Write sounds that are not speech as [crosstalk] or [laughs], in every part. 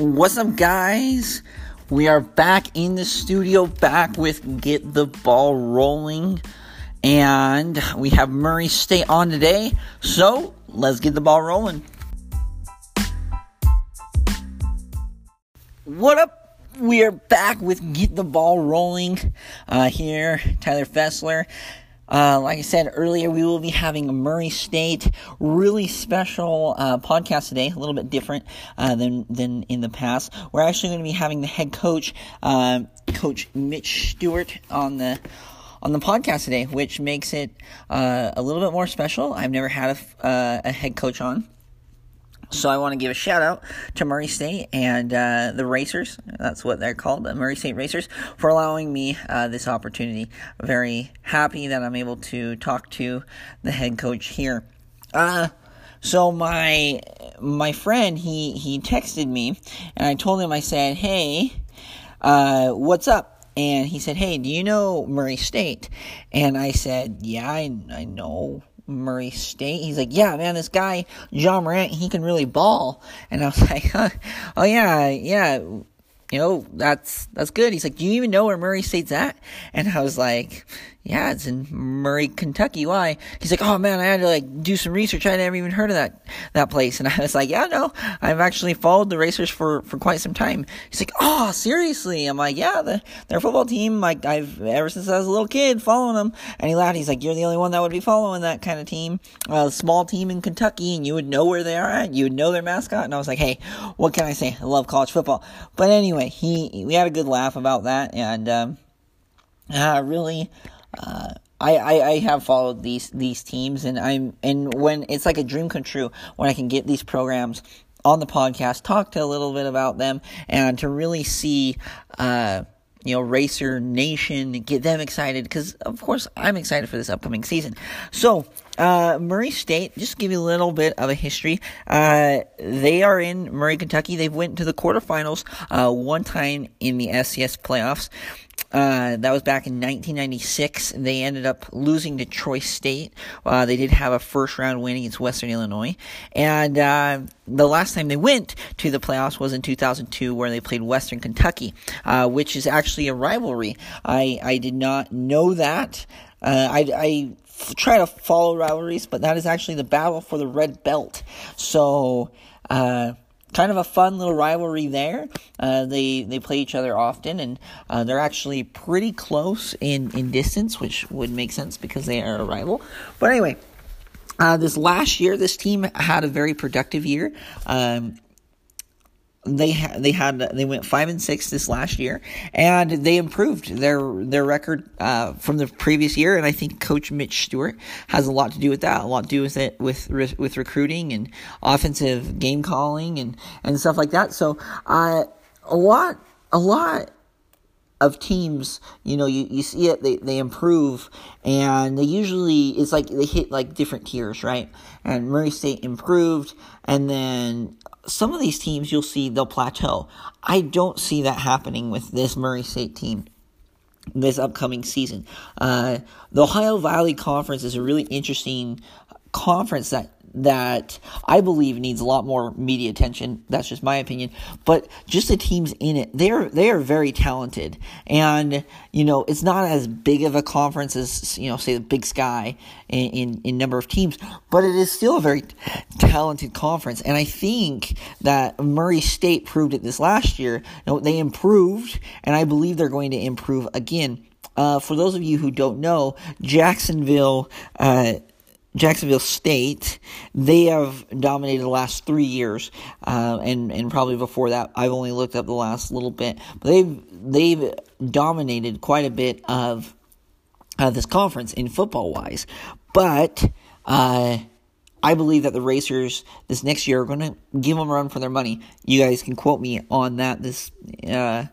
What's up, guys? We are back in the studio, back with Get the Ball Rolling. And we have Murray State on today. So let's get the ball rolling. What up? We are back with Get the Ball Rolling uh, here. Tyler Fessler. Uh, like I said earlier, we will be having a Murray State really special uh, podcast today, a little bit different uh, than than in the past. We're actually going to be having the head coach, uh, Coach Mitch Stewart, on the on the podcast today, which makes it uh, a little bit more special. I've never had a, uh, a head coach on. So I want to give a shout out to Murray State and uh, the Racers. That's what they're called, the Murray State Racers, for allowing me uh, this opportunity. Very happy that I'm able to talk to the head coach here. Uh, so my my friend he he texted me and I told him I said, "Hey, uh, what's up?" And he said, "Hey, do you know Murray State?" And I said, "Yeah, I I know Murray State. He's like, yeah, man, this guy, Ja Morant, he can really ball. And I was [laughs] like, huh, oh yeah, yeah, you know, that's, that's good. He's like, do you even know where Murray State's at? And I was like, yeah, it's in Murray, Kentucky. Why? He's like, oh man, I had to like do some research. I never even heard of that that place. And I was like, yeah, no, I've actually followed the Racers for for quite some time. He's like, oh, seriously? I'm like, yeah, the, their football team. Like I've ever since I was a little kid following them. And he laughed. He's like, you're the only one that would be following that kind of team, a small team in Kentucky, and you would know where they are at. You would know their mascot. And I was like, hey, what can I say? I love college football. But anyway, he we had a good laugh about that, and um, uh, really uh, I, I, I have followed these these teams and I'm and when it's like a dream come true when I can get these programs on the podcast, talk to a little bit about them, and to really see uh, you know, Racer Nation, get them excited because, of course, I'm excited for this upcoming season. So, uh, Murray State, just give you a little bit of a history. Uh, they are in Murray, Kentucky. They've went to the quarterfinals uh, one time in the FCS playoffs. Uh, that was back in 1996. They ended up losing to Troy State. Uh, they did have a first round win against Western Illinois. And uh, the last time they went to the playoffs was in 2002, where they played Western Kentucky, uh, which is actually a rivalry. I, I did not know that. Uh, I, I f- try to follow rivalries, but that is actually the battle for the red belt. So, uh, kind of a fun little rivalry there. Uh, they they play each other often, and uh, they're actually pretty close in in distance, which would make sense because they are a rival. But anyway. Uh, this last year, this team had a very productive year. Um, they ha- they had they went five and six this last year, and they improved their their record uh, from the previous year. And I think Coach Mitch Stewart has a lot to do with that. A lot to do with it with with recruiting and offensive game calling and and stuff like that. So uh, a lot a lot of teams, you know, you, you see it, they, they improve, and they usually, it's like they hit like different tiers, right? And Murray State improved, and then some of these teams you'll see they'll plateau. I don't see that happening with this Murray State team this upcoming season. Uh, the Ohio Valley Conference is a really interesting conference that that I believe needs a lot more media attention. That's just my opinion. But just the teams in it, they're they are very talented, and you know it's not as big of a conference as you know say the Big Sky in in, in number of teams, but it is still a very talented conference. And I think that Murray State proved it this last year. You know, they improved, and I believe they're going to improve again. Uh, for those of you who don't know, Jacksonville uh, Jacksonville State, they have dominated the last three years, uh, and and probably before that, I've only looked up the last little bit. But they've they've dominated quite a bit of uh, this conference in football wise. But uh, I believe that the Racers this next year are going to give them a run for their money. You guys can quote me on that. This uh,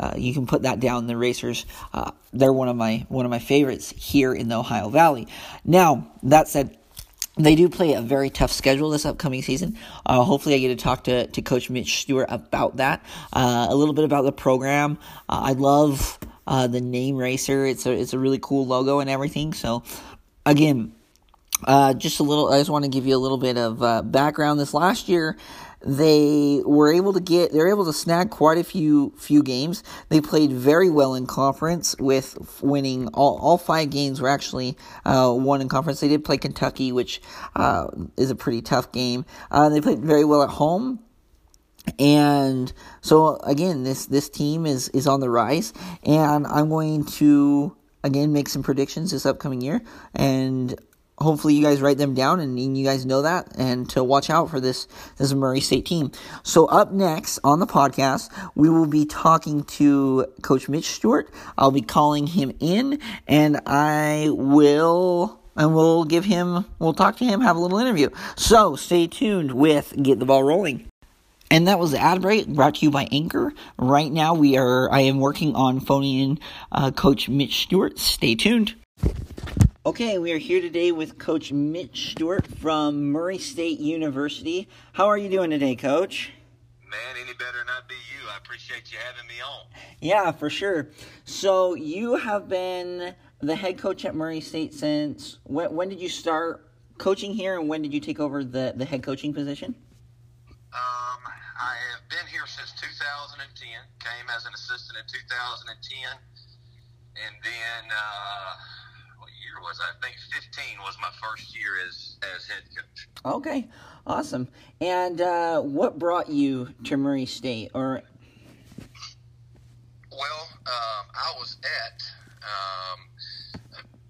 uh, you can put that down. The Racers, uh, they're one of my one of my favorites here in the Ohio Valley. Now that said, they do play a very tough schedule this upcoming season. Uh, hopefully, I get to talk to, to Coach Mitch Stewart about that. Uh, a little bit about the program. Uh, I love uh, the name Racer. It's a it's a really cool logo and everything. So, again, uh, just a little. I just want to give you a little bit of uh, background. This last year, they were able to get they're able to snag quite a few few games. They played very well in conference with winning all, all five games were actually uh, won in conference. They did play Kentucky, which uh, is a pretty tough game. Uh, they played very well at home. And so again, this this team is is on the rise, and I'm going to again make some predictions this upcoming year, and hopefully you guys write them down and, you guys know that and to watch out for this this Murray State team. So up next on the podcast, we will be talking to Coach Mitch Stewart. I'll be calling him in and I will and we'll give him we'll talk to him, have a little interview. So stay tuned with Get the Ball Rolling. And that was the ad break brought to you by Anchor. Right now we are I am working on phoning in uh, Coach Mitch Stewart. Stay tuned. Okay, we are here today with Coach Mitch Stewart from Murray State University. How are you doing today, Coach? Man, any better not be you. I appreciate you having me on. Yeah, for sure. So you have been the head coach at Murray State since when? When did you start coaching here, and when did you take over the the head coaching position? Um, I have been here since 2010. Came as an assistant in 2010, and then. Uh, year was I think 15 was my first year as as head coach. Okay, awesome. And uh, what brought you to Murray State? Or well, um, I was at um,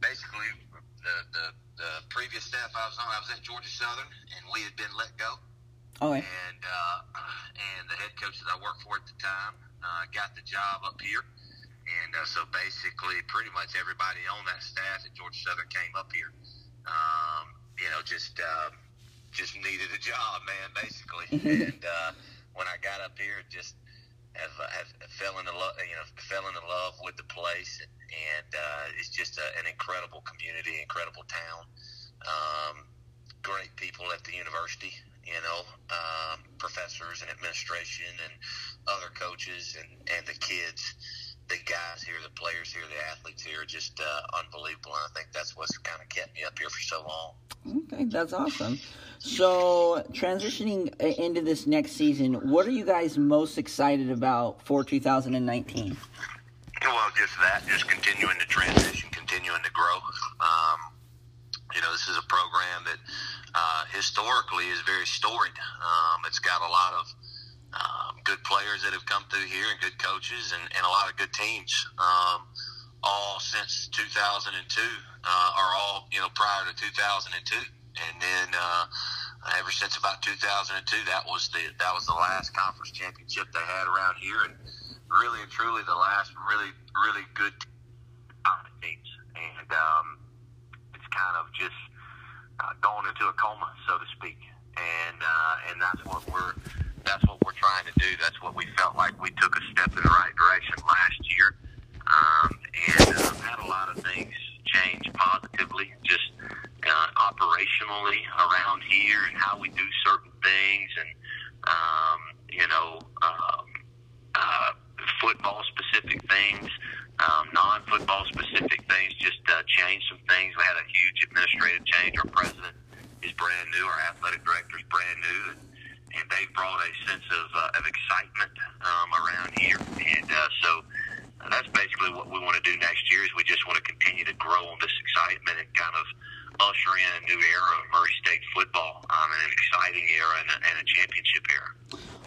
basically the, the the previous staff I was on. I was at Georgia Southern, and we had been let go. Okay. And uh, and the head coach that I worked for at the time uh, got the job up here and uh, so basically, pretty much everybody on that staff at Georgia Southern came up here. Um, you know, just uh, just needed a job, man, basically. [laughs] and uh, when I got up here, just have, have fell into love, you know, fell into love with the place, and, and uh, it's just a, an incredible community, incredible town. Um, great people at the university, you know, um, professors and administration and other coaches and, and the kids the guys here, the players here, the athletes here are just uh, unbelievable. And I think that's what's kind of kept me up here for so long. Okay, that's awesome. So, transitioning into this next season, what are you guys most excited about for 2019? Well, just that, just continuing to transition, continuing to grow. Um, you know, this is a program that uh, historically is very storied. Um, it's got a lot of um, good players that have come through here and good coaches and, and a lot of good teams. Um, all since 2002, uh, all you know prior to 2002, and then uh, ever since about 2002, that was the that was the last conference championship they had around here, and really and truly the last really really good teams, and um, it's kind of just uh, going into a coma, so to speak, and uh, and that's what we're that's what we're trying to do. That's what we felt like we took a step in the right direction last year, um, and uh, had a lot of things change positively, just uh, operationally around here and how we do certain things, and um, you know, um, uh, football specific things. Um, non-football specific things just uh, changed some things. We had a huge administrative change. Our president is brand new. Our athletic director is brand new. And, and they brought a sense of, uh, of excitement um, around here. And uh, so uh, that's basically what we want to do next year is we just want to continue to grow on this excitement and kind of usher in a new era of Murray State football, um, and an exciting era and a, and a championship era.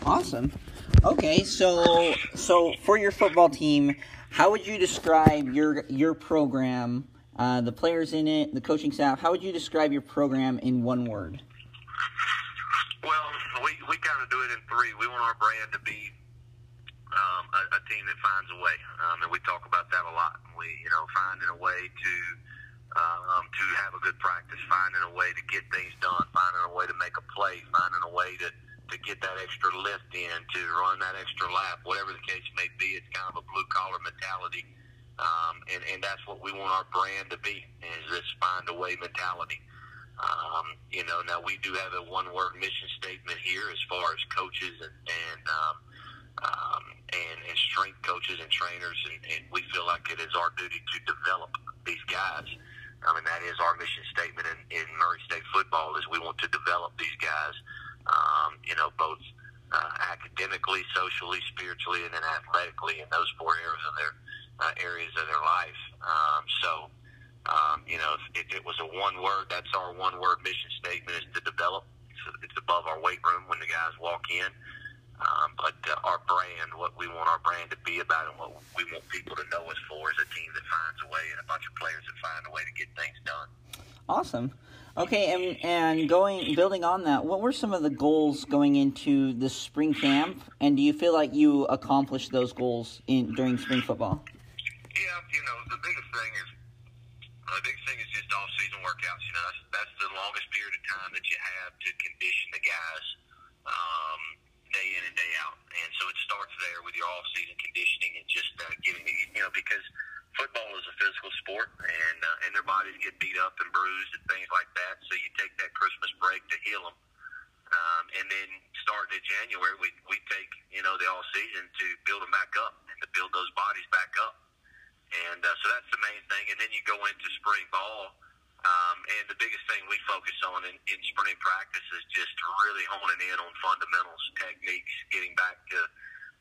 Awesome. Okay, so for your football team, how would you describe your your program, uh, the players in it, the coaching staff? How would you describe your program in one word? Well, we we kind of do it in three. We want our brand to be um, a, a team that finds a way, um, and we talk about that a lot. We you know finding a way to um, to have a good practice, finding a way to get things done, finding a way to make a play, finding a way to to get that extra lift in, to run that extra lap, whatever the case may be. It's kind of a blue collar mentality. Um, and, and that's what we want our brand to be, is this find a way mentality. Um, you know, now we do have a one-word mission statement here as far as coaches and and um, um, and, and strength coaches and trainers, and, and we feel like it is our duty to develop these guys. I mean, that is our mission statement in, in Murray State football is we want to develop these guys. Um, you know, both uh, academically, socially, spiritually, and then athletically in those four areas of their uh, areas of their life. Um, so, um, you know, if, if it was a one word, that's our one word mission statement is to develop. It's, above our weight room when the guys walk in. Um, but uh, our brand, what we want our brand to be about, and what we want people to know us for, is a team that finds a way and a bunch of players that find a way to get things done. Awesome. Okay, and and going building on that, what were some of the goals going into the spring camp, and do you feel like you accomplished those goals in during spring football? Yeah, you know, the biggest thing is the biggest thing is just off season workouts. You know, that's, that's the longest period of time that you have to condition the guys. Um, day in and day out. And so it starts there with your off season conditioning and just uh, getting you know because football is a physical sport and uh, and their bodies get beat up and bruised and things like that. So you take that Christmas break to heal them. Um, and then starting in January, we we take you know the all season to build them back up and to build those bodies back up. And uh, so that's the main thing. And then you go into spring ball, um, and the biggest thing we focus on in, in spring practice is just really honing in on fundamentals, techniques, getting back to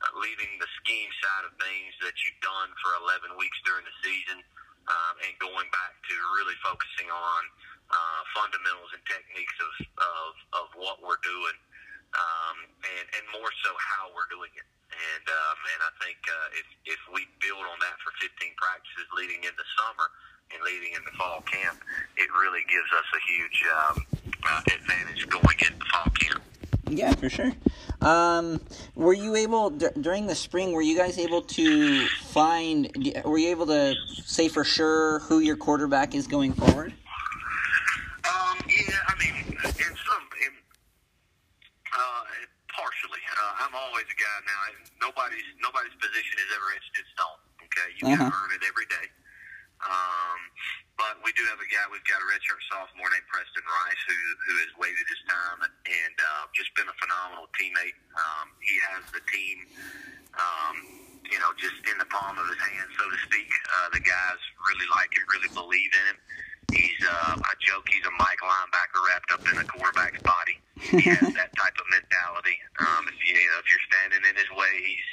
uh, leaving the scheme side of things that you've done for 11 weeks during the season um, and going back to really focusing on uh, fundamentals and techniques of, of, of what we're doing um, and, and more so how we're doing it. And, um, and I think uh, if, if we build on that for 15 practices leading into summer – and leading into fall camp, it really gives us a huge um, uh, advantage going into fall camp. Yeah, for sure. Um, were you able d- during the spring? Were you guys able to find? Were you able to say for sure who your quarterback is going forward? Um, yeah, I mean, in some, in, uh, partially. Uh, I'm always a guy now. Nobody's nobody's position is ever etched in stone. Okay, you uh-huh. earn it every day. Um, but we do have a guy. We've got a redshirt sophomore named Preston Rice who who has waited his time and uh, just been a phenomenal teammate. Um, he has the team, um, you know, just in the palm of his hand, so to speak. Uh, the guys really like him, really believe in him. He's, uh, I joke, he's a Mike linebacker wrapped up in a quarterback's body. He has [laughs] that type of mentality. Um, if you, you know, if you're standing in his way, he's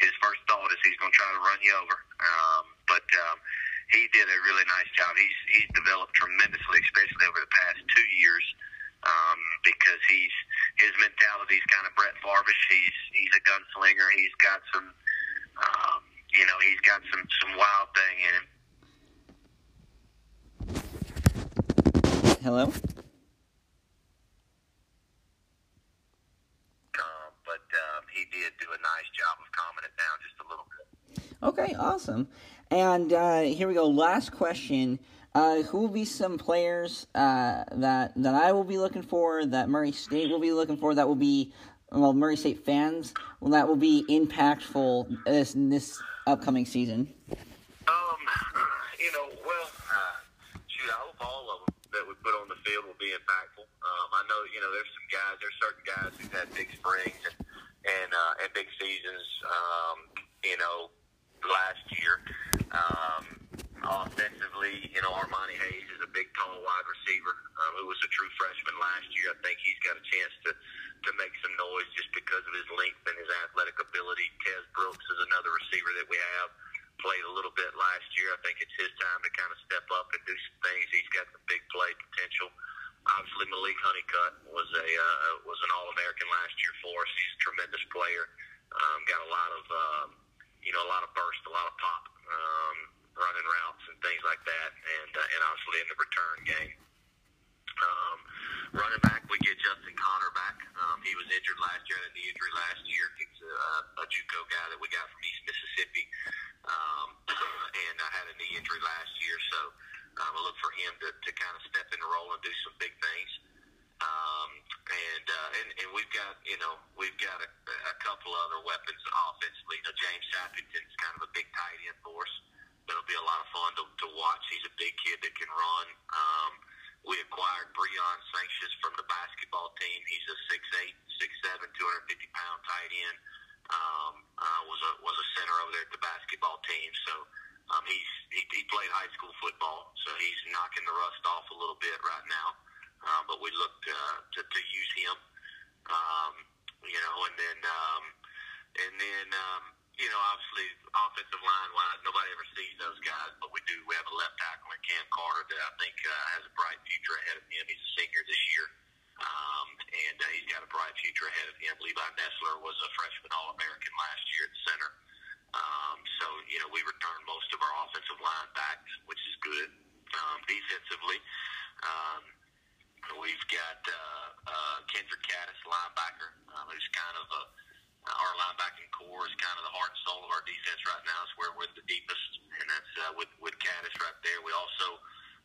his first thought is he's going to try to run you over. Um, but um, he did a really nice job. He's he's developed tremendously, especially over the past two years, um, because he's his mentality is kind of Brett Favre-ish. He's he's a gunslinger. He's got some, um, you know, he's got some some wild thing in him. Hello. Um, but uh, he did do a nice job of calming it down just a little bit. Okay, awesome. And uh, here we go. Last question. Uh, who will be some players uh, that that I will be looking for, that Murray State will be looking for, that will be well Murray State fans, well, that will be impactful this this upcoming season? Um, you know, well, uh, shoot, I hope all of them that we put on the field will be impactful. Um, I know, you know, there's some guys, there's certain guys who've had big springs and and uh, and big seasons. Um, you know, last year. Um, offensively, you know, Armani Hayes is a big, tall wide receiver um, who was a true freshman last year. I think he's got a chance to to make some noise just because of his length and his athletic ability. Tez Brooks is another receiver that we have played a little bit last year. I think it's his time to kind of step up and do some things. He's got some big play potential. Obviously, Malik Honeycutt was a uh, was an All American last year for us. He's a tremendous player. Um, got a lot of um, you know, a lot of burst, a lot of pop, um, running routes and things like that, and uh, and obviously in the return game. Um, running back, we get Justin Connor back. Um, he was injured last year, had a knee injury last year. He's a, a JUCO guy that we got from East Mississippi, um, and I had a knee injury last year, so um, I look for him to, to kind of step in the role and do some big things. Um, and, uh, and and we've got you know we've got a, a couple other weapons offensively. You know, James Sappington's kind of a big tight end for us. That'll be a lot of fun to, to watch. He's a big kid that can run. Um, we acquired Breon Sanchez from the basketball team. He's a 6'8", 6'7", 250 pound tight end. Um, uh, was a was a center over there at the basketball team. So um, he's he, he played high school football, so he's knocking the rust off a little bit right now uh, but we look to, to, to use him. Um, you know, and then um, and then um, you know, obviously offensive line wise, nobody ever sees those guys, but we do. We have a left tackle Cam Carter that I think uh, has a bright future ahead of him. He's a senior this year. Um, and uh, he's got a bright future ahead of him. Levi Nessler was a freshman All American last year at center. Um, so, you know, we returned most of our offensive line back, which is good. Um, defensively, um, we've got uh, uh, Kendrick Caddis, linebacker, um, who's kind of a, our linebacking core is kind of the heart and soul of our defense right now. It's where we're the deepest, and that's uh, with with Caddis right there. We also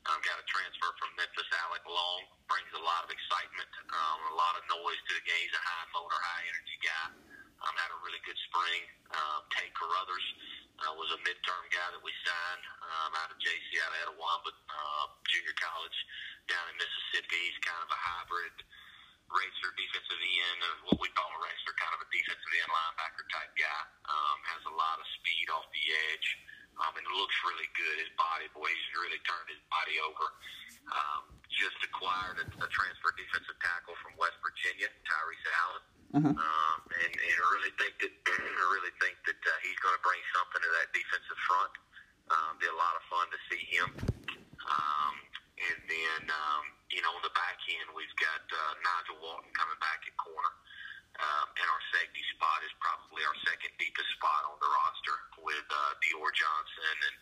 um, got a transfer from Memphis, Alec Long, brings a lot of excitement, um, a lot of noise to the game. He's a high motor, high energy guy. Um, had a really good spring. Um, Tate Carruthers uh, was a midterm guy that we signed um, out of JC, out of Etowah, uh, junior college down in Mississippi. He's kind of a hybrid racer, defensive end, or what we call a racer, kind of a defensive end linebacker type guy. Um, has a lot of speed off the edge. Um, and looks really good. His body, boy, he's really turned his body over. Um, just acquired a, a transfer defensive tackle from West Virginia, Tyrese Allen. Uh-huh. Um, and, and I really think that [clears throat] I really think that uh, he's going to bring something to that defensive front. Um, be a lot of fun to see him. Um, and then um, you know on the back end we've got uh, Nigel Walton coming back at corner. Um, and our safety spot is probably our second deepest spot on the roster with uh, Dior Johnson and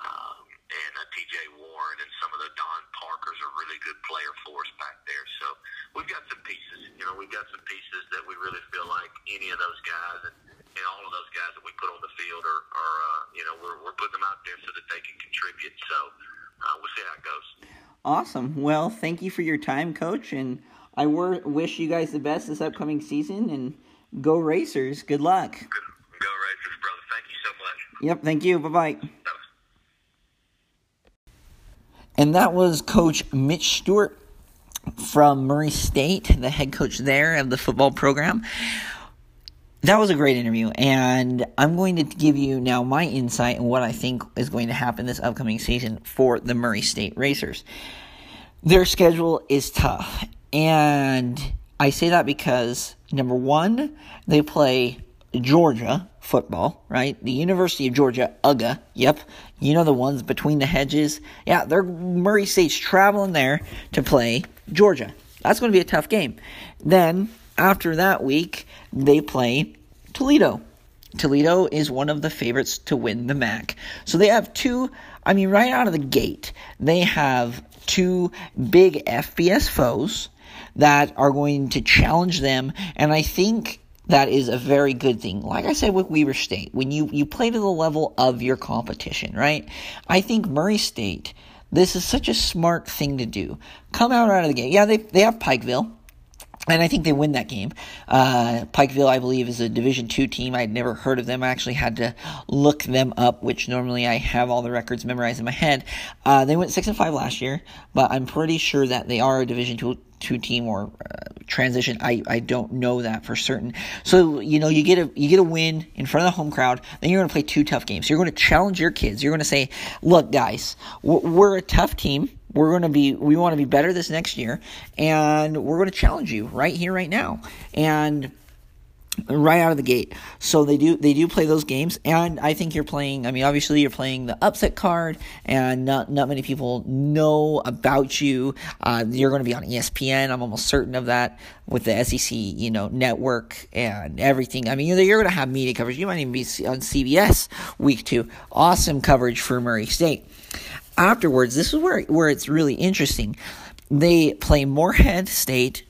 um, and uh, T.J. Warren and some of the Don Parkers are really good player for us back there. So we've got some pieces. You know, we've got some pieces that we really feel like any of those guys and, and all of those guys that we put on the field are, are uh, you know, we're, we're putting them out there so that they can contribute. So uh, we'll see how it goes. Awesome. Well, thank you for your time, Coach, and I wor- wish you guys the best this upcoming season. And go Racers! Good luck. Good. Go Racers, brother! Thank you so much. Yep. Thank you. Bye bye. And that was Coach Mitch Stewart from Murray State, the head coach there of the football program. That was a great interview, and I'm going to give you now my insight and what I think is going to happen this upcoming season for the Murray State Racers. Their schedule is tough, and I say that because number one, they play Georgia football, right? The University of Georgia, UGA, yep. You know the ones between the hedges. Yeah, they're Murray State's traveling there to play Georgia. That's going to be a tough game. Then, after that week, they play Toledo. Toledo is one of the favorites to win the MAC. So they have two, I mean, right out of the gate, they have two big FBS foes that are going to challenge them. And I think that is a very good thing. Like I said with Weber State, when you, you play to the level of your competition, right? I think Murray State, this is such a smart thing to do. Come out right out of the gate. Yeah, they, they have Pikeville. And I think they win that game. Uh, Pikeville, I believe, is a Division two team. I'd never heard of them. I actually had to look them up, which normally I have all the records memorized in my head. Uh, they went six and five last year, but I'm pretty sure that they are a Division two two team or uh, transition. I, I don't know that for certain. So you know you get a you get a win in front of the home crowd. Then you're going to play two tough games. You're going to challenge your kids. You're going to say, "Look, guys, we're a tough team. We're going to be we want to be better this next year, and we're going to challenge you right here, right now." And right out of the gate. So they do they do play those games, and I think you're playing. I mean, obviously you're playing the upset card, and not not many people know about you. Uh, you're going to be on ESPN. I'm almost certain of that with the SEC, you know, network and everything. I mean, you're, you're going to have media coverage. You might even be on CBS week two. Awesome coverage for Murray State. Afterwards, this is where where it's really interesting. They play Morehead State,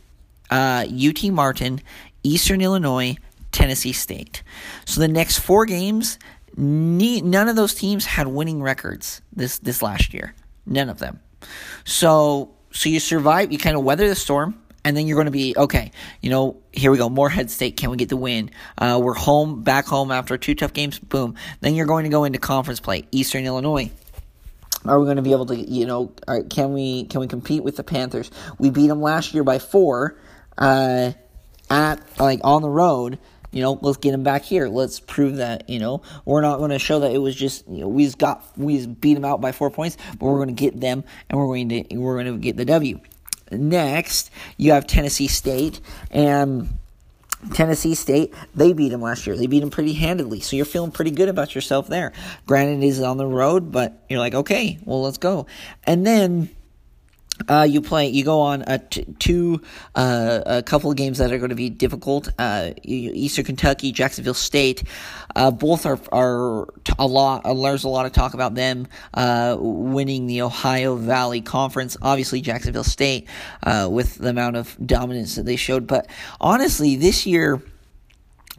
uh, UT Martin, Eastern Illinois, Tennessee State. So the next four games, none of those teams had winning records this this last year. None of them. So so you survive, you kind of weather the storm, and then you're going to be okay. You know, here we go. Morehead State, can we get the win? Uh, we're home, back home after two tough games. Boom. Then you're going to go into conference play. Eastern Illinois. Are we going to be able to, you know, can we can we compete with the Panthers? We beat them last year by four. Uh, at like on the road you know let's get them back here let's prove that you know we're not going to show that it was just you know we just got we just beat them out by four points but we're going to get them and we're going to we're going to get the w next you have tennessee state and Tennessee State, they beat them last year. They beat them pretty handedly. So you're feeling pretty good about yourself there. Granted, it is on the road, but you're like, okay, well, let's go. And then uh, you play, you go on a t- two, uh, a couple of games that are going to be difficult. Uh, Eastern Kentucky, Jacksonville State, uh, both are are a lot. Uh, there's a lot of talk about them uh, winning the Ohio Valley Conference. Obviously, Jacksonville State with the amount of dominance that they showed, but honestly, this year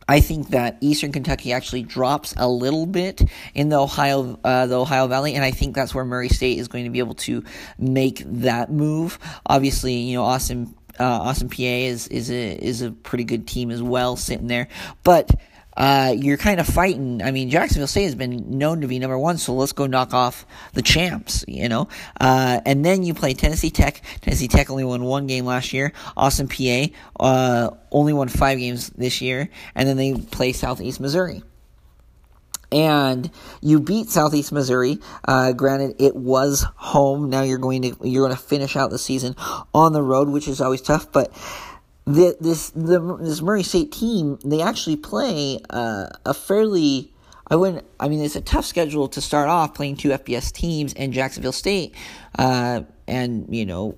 I think that Eastern Kentucky actually drops a little bit in the Ohio uh, the Ohio Valley, and I think that's where Murray State is going to be able to make that move. Obviously, you know Austin uh, Austin Peay is is a is a pretty good team as well, sitting there, but uh, you're kind of fighting. I mean, Jacksonville State has been known to be number one, so let's go knock off the champs, you know. Uh, and then you play Tennessee Tech. Tennessee Tech only won one game last year. Austin Peay uh, only won five games this year, and then they play Southeast Missouri and you beat Southeast Missouri. Uh, granted, it was home. Now you're going to you're going to finish out the season on the road, which is always tough. But the, this the, this Murray State team they actually play uh, a fairly I wouldn't I mean it's a tough schedule to start off playing two FBS teams and Jacksonville State uh, and you know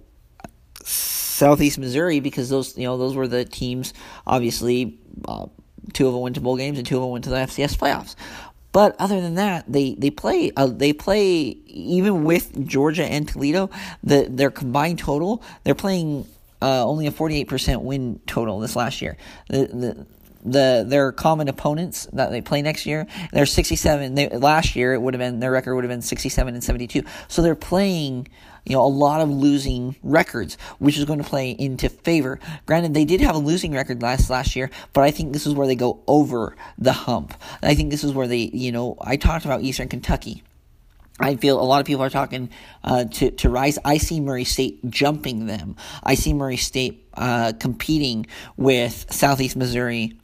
Southeast Missouri because those you know those were the teams obviously uh, two of them went to bowl games and two of them went to the FCS playoffs. But other than that, they they play uh, they play even with Georgia and Toledo the their combined total they're playing uh, only a 48% win total this last year. The, the, the their common opponents that they play next year, they're 67. They, last year it would have been their record would have been 67 and 72. So they're playing you know, a lot of losing records, which is going to play into favor. Granted, they did have a losing record last last year, but I think this is where they go over the hump. I think this is where they, you know, I talked about Eastern Kentucky. I feel a lot of people are talking uh, to to rise. I see Murray State jumping them. I see Murray State uh, competing with Southeast Missouri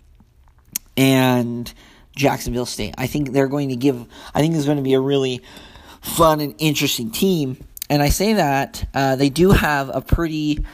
and Jacksonville State. I think they're going to give. I think it's going to be a really fun and interesting team. And I say that uh, they do have a pretty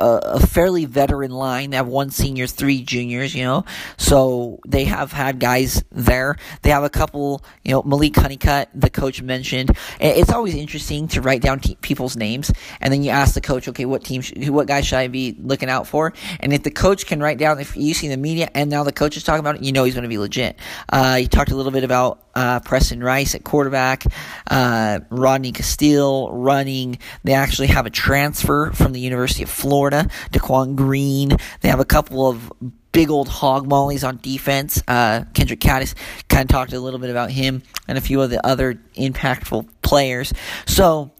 uh, a, fairly veteran line. They have one senior, three juniors, you know. So they have had guys there. They have a couple, you know, Malik Honeycutt, the coach mentioned. It's always interesting to write down te- people's names, and then you ask the coach, okay, what team, sh- what guy should I be looking out for? And if the coach can write down, if you see the media and now the coach is talking about it, you know he's going to be legit. Uh, he talked a little bit about uh, Preston Rice at quarterback, uh, Rodney Castile running. They actually have a transfer from the University of Florida, Daquan Green. They have a couple of big old hog mollies on defense. Uh, Kendrick Caddis kind of talked a little bit about him and a few of the other impactful players. So,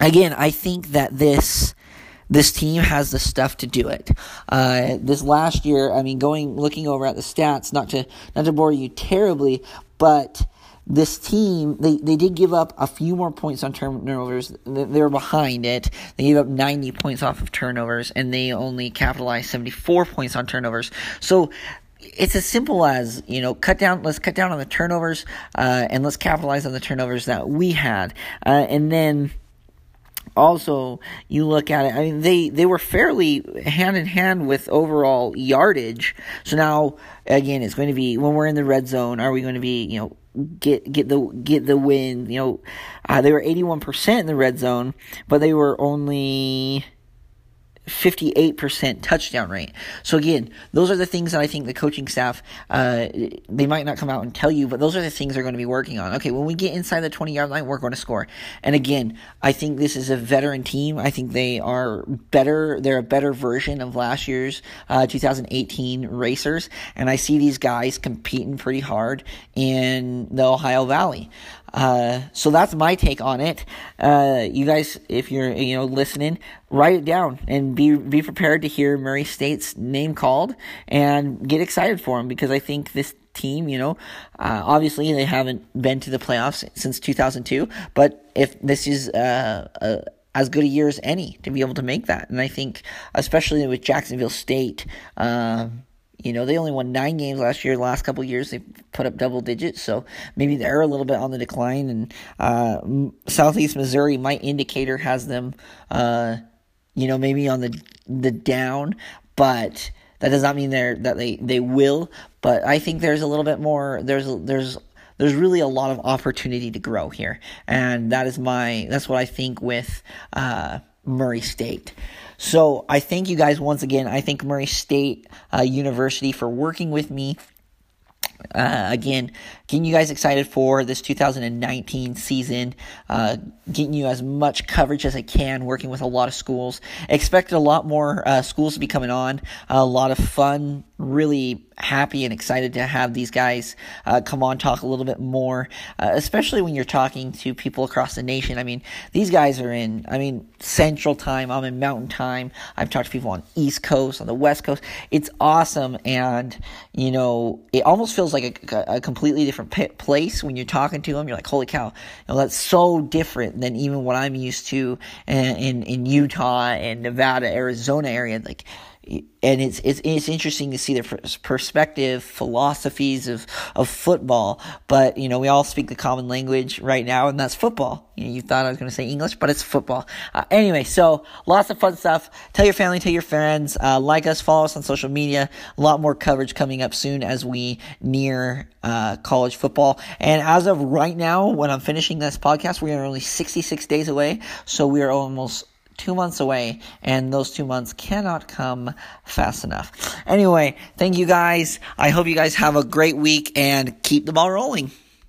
again, I think that this this team has the stuff to do it. Uh, this last year, I mean, going looking over at the stats, not to not to bore you terribly, but this team, they, they did give up a few more points on turnovers. They were behind it. They gave up 90 points off of turnovers, and they only capitalized 74 points on turnovers. So it's as simple as you know cut down let's cut down on the turnovers uh, and let's capitalize on the turnovers that we had uh, and then also you look at it i mean they they were fairly hand in hand with overall yardage so now again it's going to be when we're in the red zone are we going to be you know get get the get the win you know uh, they were 81% in the red zone but they were only 58% touchdown rate. So again, those are the things that I think the coaching staff, uh, they might not come out and tell you, but those are the things they're going to be working on. Okay, when we get inside the 20 yard line, we're going to score. And again, I think this is a veteran team. I think they are better. They're a better version of last year's, uh, 2018 racers. And I see these guys competing pretty hard in the Ohio Valley. Uh, so that's my take on it. Uh, you guys, if you're you know listening, write it down and be be prepared to hear Murray State's name called and get excited for him because I think this team, you know, uh, obviously they haven't been to the playoffs since 2002, but if this is uh, as good a year as any to be able to make that, and I think especially with Jacksonville State. Uh, you know, they only won nine games last year. Last couple years, they put up double digits, so maybe they're a little bit on the decline. And uh, Southeast Missouri, my indicator has them, uh, you know, maybe on the the down, but That does not mean they're that they they will, but I think there's a little bit more. There's there's there's really a lot of opportunity to grow here, and that is my that's what I think with uh, Murray State. So I thank you guys once again. I thank Murray State uh, University for working with me uh, again, getting you guys excited for this 2019 season, uh, getting you as much coverage as I can, working with a lot of schools. Expect a lot more uh, schools to be coming on, a lot of fun, really happy and excited to have these guys uh, come on talk a little bit more, uh, especially when you're talking to people across the nation. I mean, these guys are in, I mean, Central Time. I'm in Mountain Time. I've talked to people on East Coast, on the West Coast. It's awesome, and you know, it almost feels like a, a completely different place when you're talking to them. You're like, holy cow, you know, that's so different than even what I'm used to in in, in Utah and Nevada, Arizona area. Like and it's it's it's interesting to see their perspective, philosophies of of football. But you know, we all speak the common language right now, and that's football. You, know, you thought I was going to say English, but it's football. Uh, anyway, so lots of fun stuff. Tell your family, tell your friends, uh, like us, follow us on social media. A lot more coverage coming up soon as we near uh, college football. And as of right now, when I'm finishing this podcast, we are only 66 days away, so we are almost two months away, and those two months cannot come fast enough. Anyway, thank you guys. I hope you guys have a great week and keep the ball rolling.